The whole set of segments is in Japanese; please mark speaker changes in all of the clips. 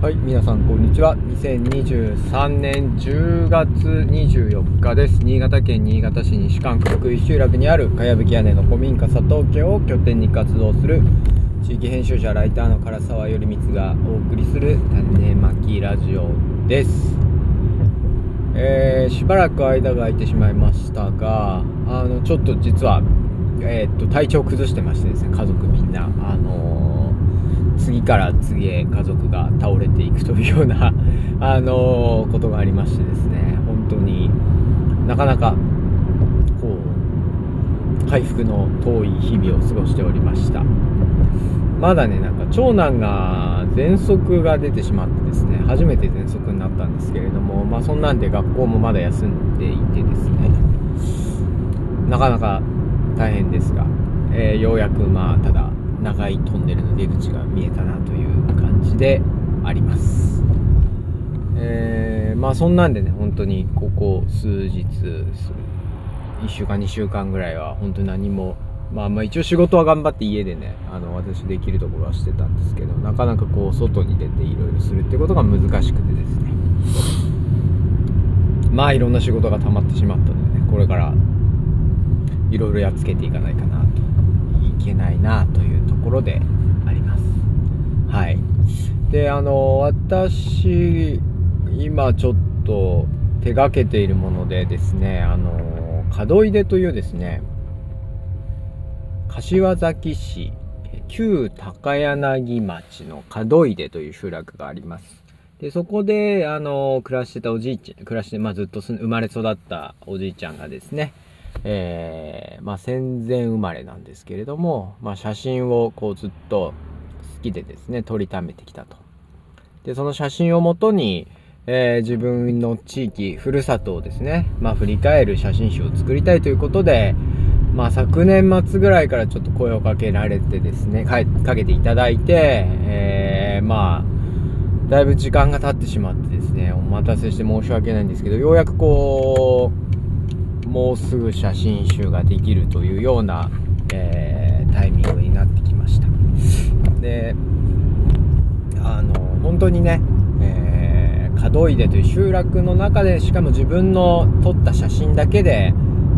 Speaker 1: はい、皆さんこんにちは。2023年10月24日です。新潟県新潟市西館区福井集落にあるかやぶき屋根の古民家佐藤家を拠点に活動する地域編集者ライターの唐沢頼光がお送りする種まきラジオです。えー、しばらく間が空いてしまいましたが、あの、ちょっと実は、えーっと、体調崩してましてですね、家族みんな、あのー次から次へ家族が倒れていくというような、あのことがありましてですね、本当になかなか、こう、回復の遠い日々を過ごしておりました。まだね、なんか長男が喘息が出てしまってですね、初めて喘息になったんですけれども、まあそんなんで学校もまだ休んでいてですね、なかなか大変ですが、えーようやくまあただ長いトンネルの出口が見えたなという感じであります。えーまあそんなんでね、本当にここ数日、1週間2週間ぐらいは本当に何も、まあまあ一応仕事は頑張って家でね、あの私できるところはしてたんですけど、なかなかこう外に出ていろいろするってことが難しくてですね。まあいろんな仕事が溜まってしまったのでね、これからいろいろやっつけていかないかなけないなというところであります。はい。であの私今ちょっと手がけているものでですねあの門出というですね柏崎市旧高柳町の門出という集落があります。でそこであの暮らしてたおじいちゃん暮らして、まあ、ずっと生まれ育ったおじいちゃんがですねえーまあ、戦前生まれなんですけれども、まあ、写真をこうずっと好きでですね撮りためてきたと。でその写真をもとに、えー自分の地域ふるさとをですね、まあ、振り返る写真集を作りたいということで、まあ、昨年末ぐらいからちょっと声をかけられてですねかけていただいて、えーまあだいぶ時間が経ってしまってですねお待たせして申し訳ないんですけどようやくこうもうすぐ写真集ができるというような、えータイミングになってきました。であの本当にね、えー、門出という集落の中でしかも自分の撮った写真だけで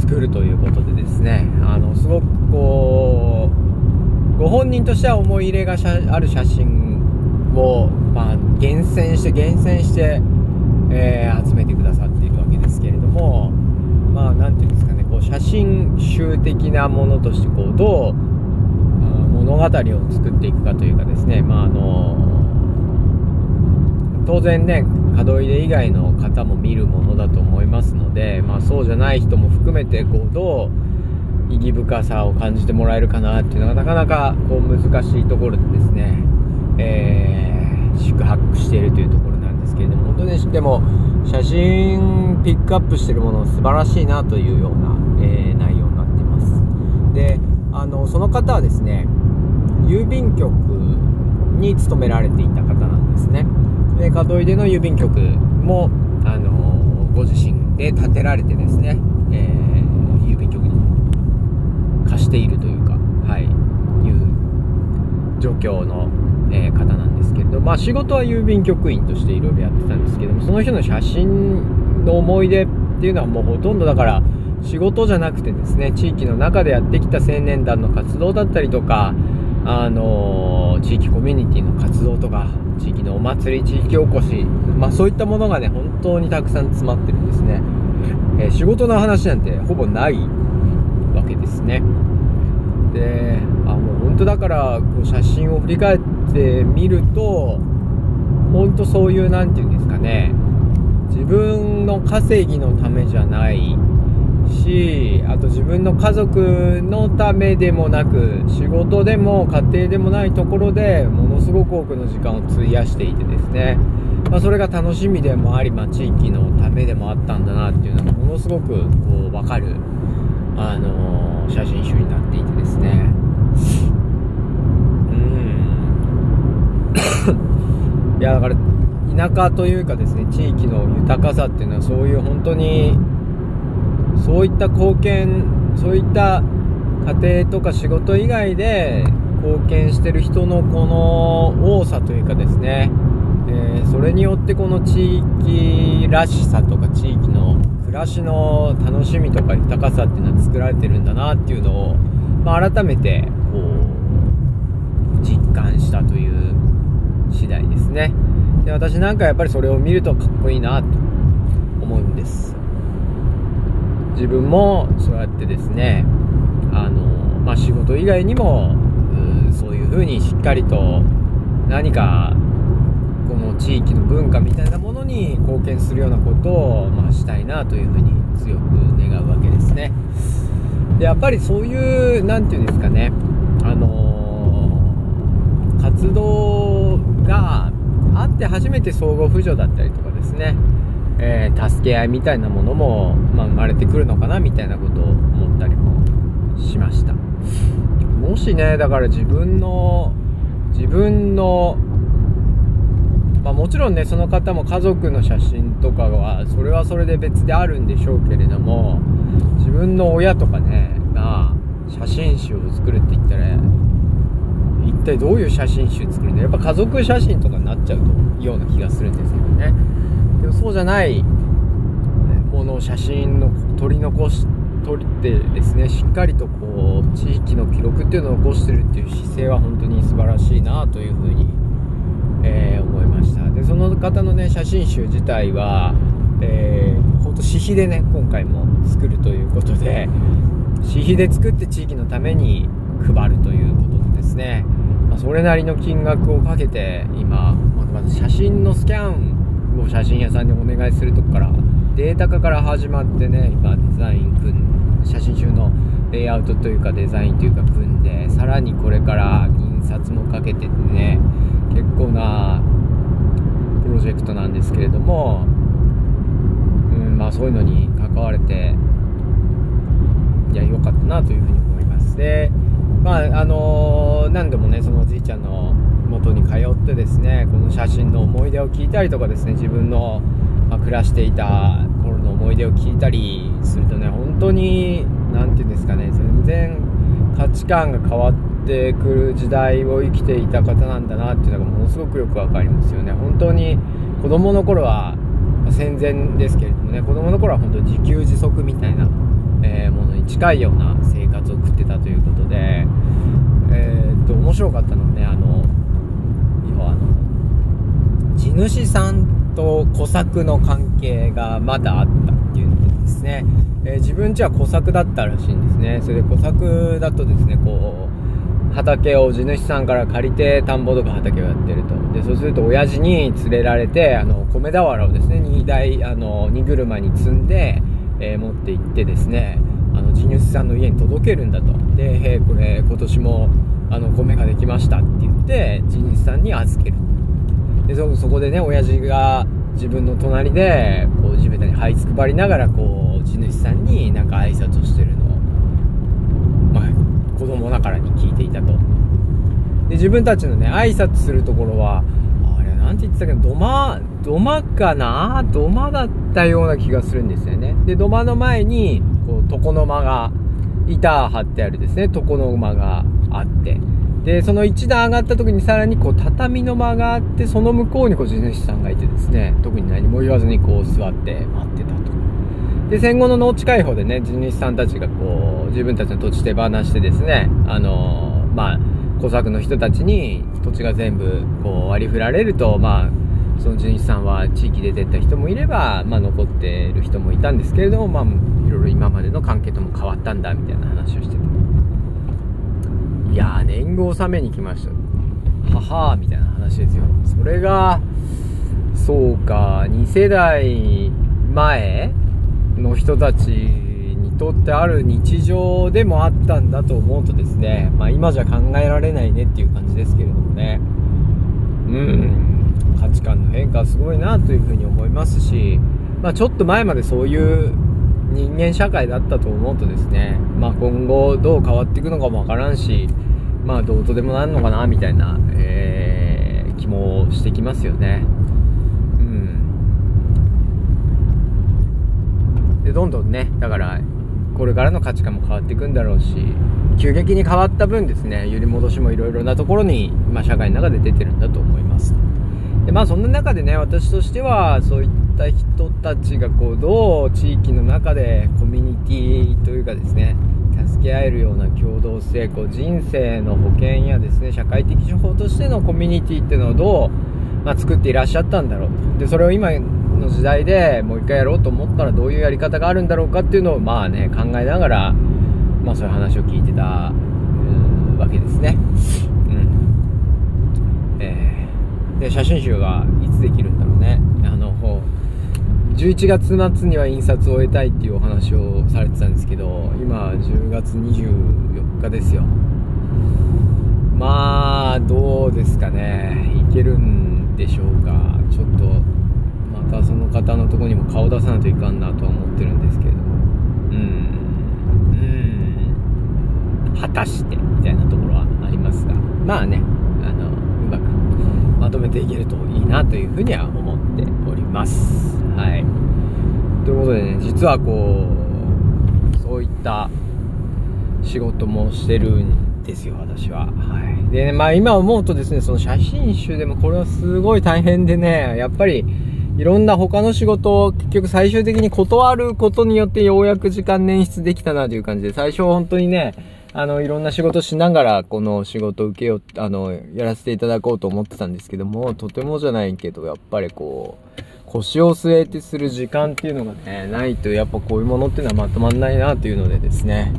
Speaker 1: 作るということでですねあのすごくこうご本人としては思い入れがある写真を、まあ、厳選して厳選して、えー集めてくださっているわけですけれどもまあなんていうんですかねこう写真集的なものとしてこうどう物語を作っていくかというかですねまああの当然ね門出以外の方も見るものだと思いますので、まあ、そうじゃない人も含めてこうどう意義深さを感じてもらえるかなっていうのがなかなかこう難しいところでですね、えー宿泊しているというところですけれども本当にでも写真ピックアップしてるもの素晴らしいなというような、えー内容になってます。であのその方はですね郵便局に勤められていた方なんですね。で門出の郵便局もあのご自身で建てられてですね、えー郵便局に貸しているというかはいいう状況の、えー方なんですけれどまあ仕事は郵便局員としていろいろやってたんですけどもその人の写真の思い出っていうのはもうほとんどだから仕事じゃなくてですね地域の中でやってきた青年団の活動だったりとかあの地域コミュニティの活動とか地域のお祭り地域おこし、まあ、そういったものがね本当にたくさん詰まってるんですね、えー仕事の話なんてほぼないわけですね。であもう本当だからこう写真を振り返ってみると本当そういうなんていうんですかね自分の稼ぎのためじゃないしあと自分の家族のためでもなく仕事でも家庭でもないところでものすごく多くの時間を費やしていてですね、まあ、それが楽しみでもあり、まあ、地域のためでもあったんだなっていうのがものすごくこう分かる、あの写真集になっていてですね。うん。いやだから田舎というかですね地域の豊かさっていうのはそういう本当にそういった貢献そういった家庭とか仕事以外で貢献してる人のこの多さというかですね。でそれによってこの地域らしさとか地域の暮らしの楽しみとか豊かさっていうのは作られてるんだなっていうのを、まあ、改めてこう実感したという次第ですね。で私なんかやっぱりそれを見るとかっこいいなと思うんです。自分もそうやってですねあの、まあ、仕事以外にもそういうふうにしっかりと何かこの地域の文化みたいなものに貢献するようなことを、まあ、したいなというふうに強く願うわけですね。でやっぱりそういう何て言うんですかね。あのー、活動があって初めて相互扶助だったりとかですね。えー、助け合いみたいなものも、まあ、生まれてくるのかなみたいなことを思ったりもしました。もしねだから自分の自分のまあ、もちろんねその方も家族の写真とかはそれはそれで別であるんでしょうけれども自分の親とかねが写真集を作るって言ったら一体どういう写真集作るんだやっぱ家族写真とかになっちゃうとような気がするんですけどね。でもそうじゃないもの写真の撮り残し撮ってですねしっかりとこう地域の記録っていうのを残してるっていう姿勢は本当に素晴らしいなというふうに、えー、思いました。でその方のね写真集自体はえー、ほんと私費でね今回も作るということで私費で作って地域のために配るということでですね、まあ、それなりの金額をかけて今まずまず写真のスキャンう写真屋さんにお願いするとこからデータ化から始まってね今デザイン組ん写真集のレイアウトというかデザインというか組んでさらにこれから印刷もかけててね結構なプロジェクトなんですけれども、うんまあ、そういうのに関われていや良かったなというふうに思います。でまああのー、何度もねそのおじいちゃんの元に通ってですねこの写真の思い出を聞いたりとかですね自分の、まあ、暮らしていた頃の思い出を聞いたりするとね本当に何て言うんですかね全然価値観が変わっててくる時代を生きていた方なんだなっていうのがものすごくよく分かりますよね。本当に子供の頃は戦前ですけれどもね子供の頃は本当に自給自足みたいな、えー、ものに近いような生活を送ってたということでえー、っと面白かったの、ね、あのあの地主さんと小作の関係がまだあったっていうのですね、えー、自分家は小作だったらしいんですね。それで小作だとですねこう畑を地主さんから借りて田んぼとか畑をやってると。でそうすると親父に連れられてあの米俵をですね荷台あの荷車に積んで、えー、持って行ってですねあの地主さんの家に届けるんだと。で、えー、これ今年もあの米ができましたって言って地主さんに預ける。でそそこでね親父が自分の隣でこう地べたに這いつくばりながらこう地主さんになんか挨拶をしてる、ながらに聞いていたと。で自分たちのね挨拶するところはあれなんて言ってたけど土間土間かな土間だったような気がするんですよね。で土間の前にこう床の間が板張ってあるですね。床の間があって。でその1段上がった時にさらにこう畳の間があってその向こうにこう地主さんがいてですね。特に何も言わずにこう座って待ってたと。で戦後の農地開放でね地主さんたちがこう自分たちの土地手放してですねあの、まあ小作の人たちに土地が全部こう割り振られるとまあその地主さんは地域で出た人もいれば、まあ、残ってる人もいたんですけれども、まあ、いろいろ今までの関係とも変わったんだみたいな話をしてていや年貢納めに来ました。ははみたいな話ですよ。それがそうか2世代前の人たちとってある日常でもあったんだと思うとですね、まあ、今じゃ考えられないねっていう感じですけれどもねうん価値観の変化すごいなというふうに思いますし、まあ、ちょっと前までそういう人間社会だったと思うとですね、まあ、今後どう変わっていくのかもわからんし、まあ、どうとでもなるのかなみたいな、えー、気もしてきますよね。うん。で、どんどんね、だから、これからの価値観も変わっていくんだろうし、急激に変わった分ですね、揺り戻しもいろいろなところに、まあ、社会の中で出てるんだと思います。でまあそんな中でね私としてはそういった人たちがこうどう地域の中でコミュニティというかですね助け合えるような共同性こう人生の保険やですね社会的手法としてのコミュニティっていうのをどう、まあ、作っていらっしゃったんだろうでそれを今の時代でもう一回やろうと思ったらどういうやり方があるんだろうかっていうのをまあね考えながら、まあ、そういう話を聞いてたわけですね。うん。えー、で写真集がいつできるんだろうね。あの11月末には印刷を終えたいっていうお話をされてたんですけど今10月24日ですよ。まあどうですかね。いけるんでしょうか。ちょっとたその方のとこにも顔出さないといかんなとは思ってるんですけれどもうんうん。果たしてみたいなところはありますがまあねあのうまくまとめていけるといいなというふうには思っております。はい。ということでね実はこうそういった仕事もしてるんですよ私は。はい。で、ね、まあ今思うとですねその写真集でもこれはすごい大変でねやっぱりいろんな他の仕事を結局最終的に断ることによってようやく時間捻出できたなという感じで、最初本当にね、あの、いろんな仕事しながら、この仕事を受けよう、あの、やらせていただこうと思ってたんですけども、とてもじゃないけど、やっぱりこう、腰を据えてする時間っていうのがね、ないと、やっぱこういうものっていうのはまとまんないなというのでですね、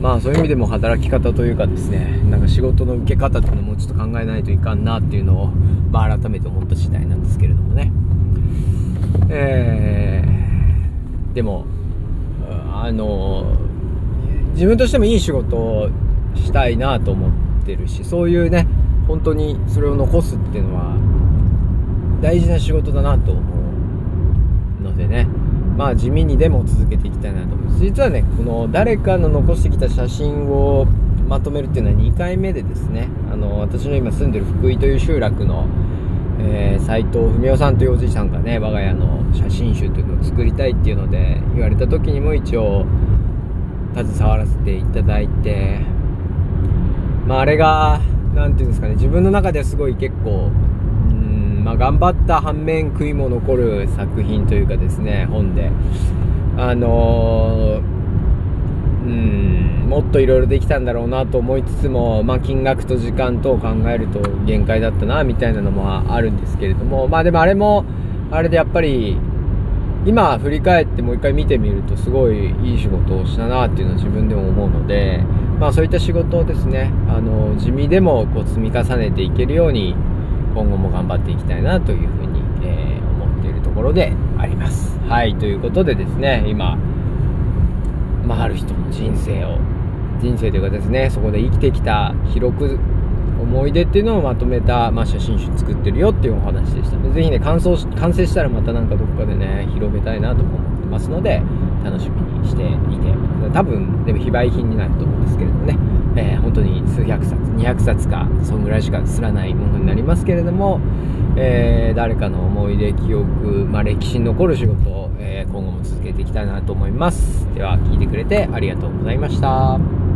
Speaker 1: まあそういう意味でも働き方というかですね、なんか仕事の受け方っていうのもちょっと考えないといかんなっていうのを、まあ改めて思った次第なんですけれどもね。えー、でも、あの、自分としてもいい仕事をしたいなと思ってるし、そういうね、本当にそれを残すっていうのは、大事な仕事だなと思うのでね、まあ地味にでも続けていきたいなと思います。実はね、この誰かの残してきた写真をまとめるっていうのは2回目でですね、あの、私の今住んでる福井という集落のえー、藤文夫さんというおじいさんがね我が家の写真集というのを作りたいっていうので言われた時にも一応携わらせていただいてまああれが何て言うんですかね自分の中ではすごい結構うんまあ頑張った反面悔いも残る作品というかですね本で。あのーうんもっといろいろできたんだろうなと思いつつも、まあ、金額と時間とを考えると限界だったなみたいなのもあるんですけれどもまあでもあれもあれでやっぱり今振り返ってもう一回見てみるとすごいいい仕事をしたなっていうのは自分でも思うので、まあ、そういった仕事をですねあの地味でもこう積み重ねていけるように今後も頑張っていきたいなというふうに、えー、思っているところであります。はいということでですね今まあ、ある人の人生を。人生というかですねそこで生きてきた広く思い出っていうのをまとめた、まあ、写真集作ってるよっていうお話でした。ぜひね完走完成したらまたなんかどこかでね広めたいなと思ってますので楽しみにしていて多分でも非売品になると思うんですけれどもね、えー、本当に数百冊200冊かそんぐらいしかすらないものになりますけれども、えー、誰かの思い出記憶、まあ、歴史に残る仕事を、え、今後も続けていきたいなと思います。では聞いてくれてありがとうございました。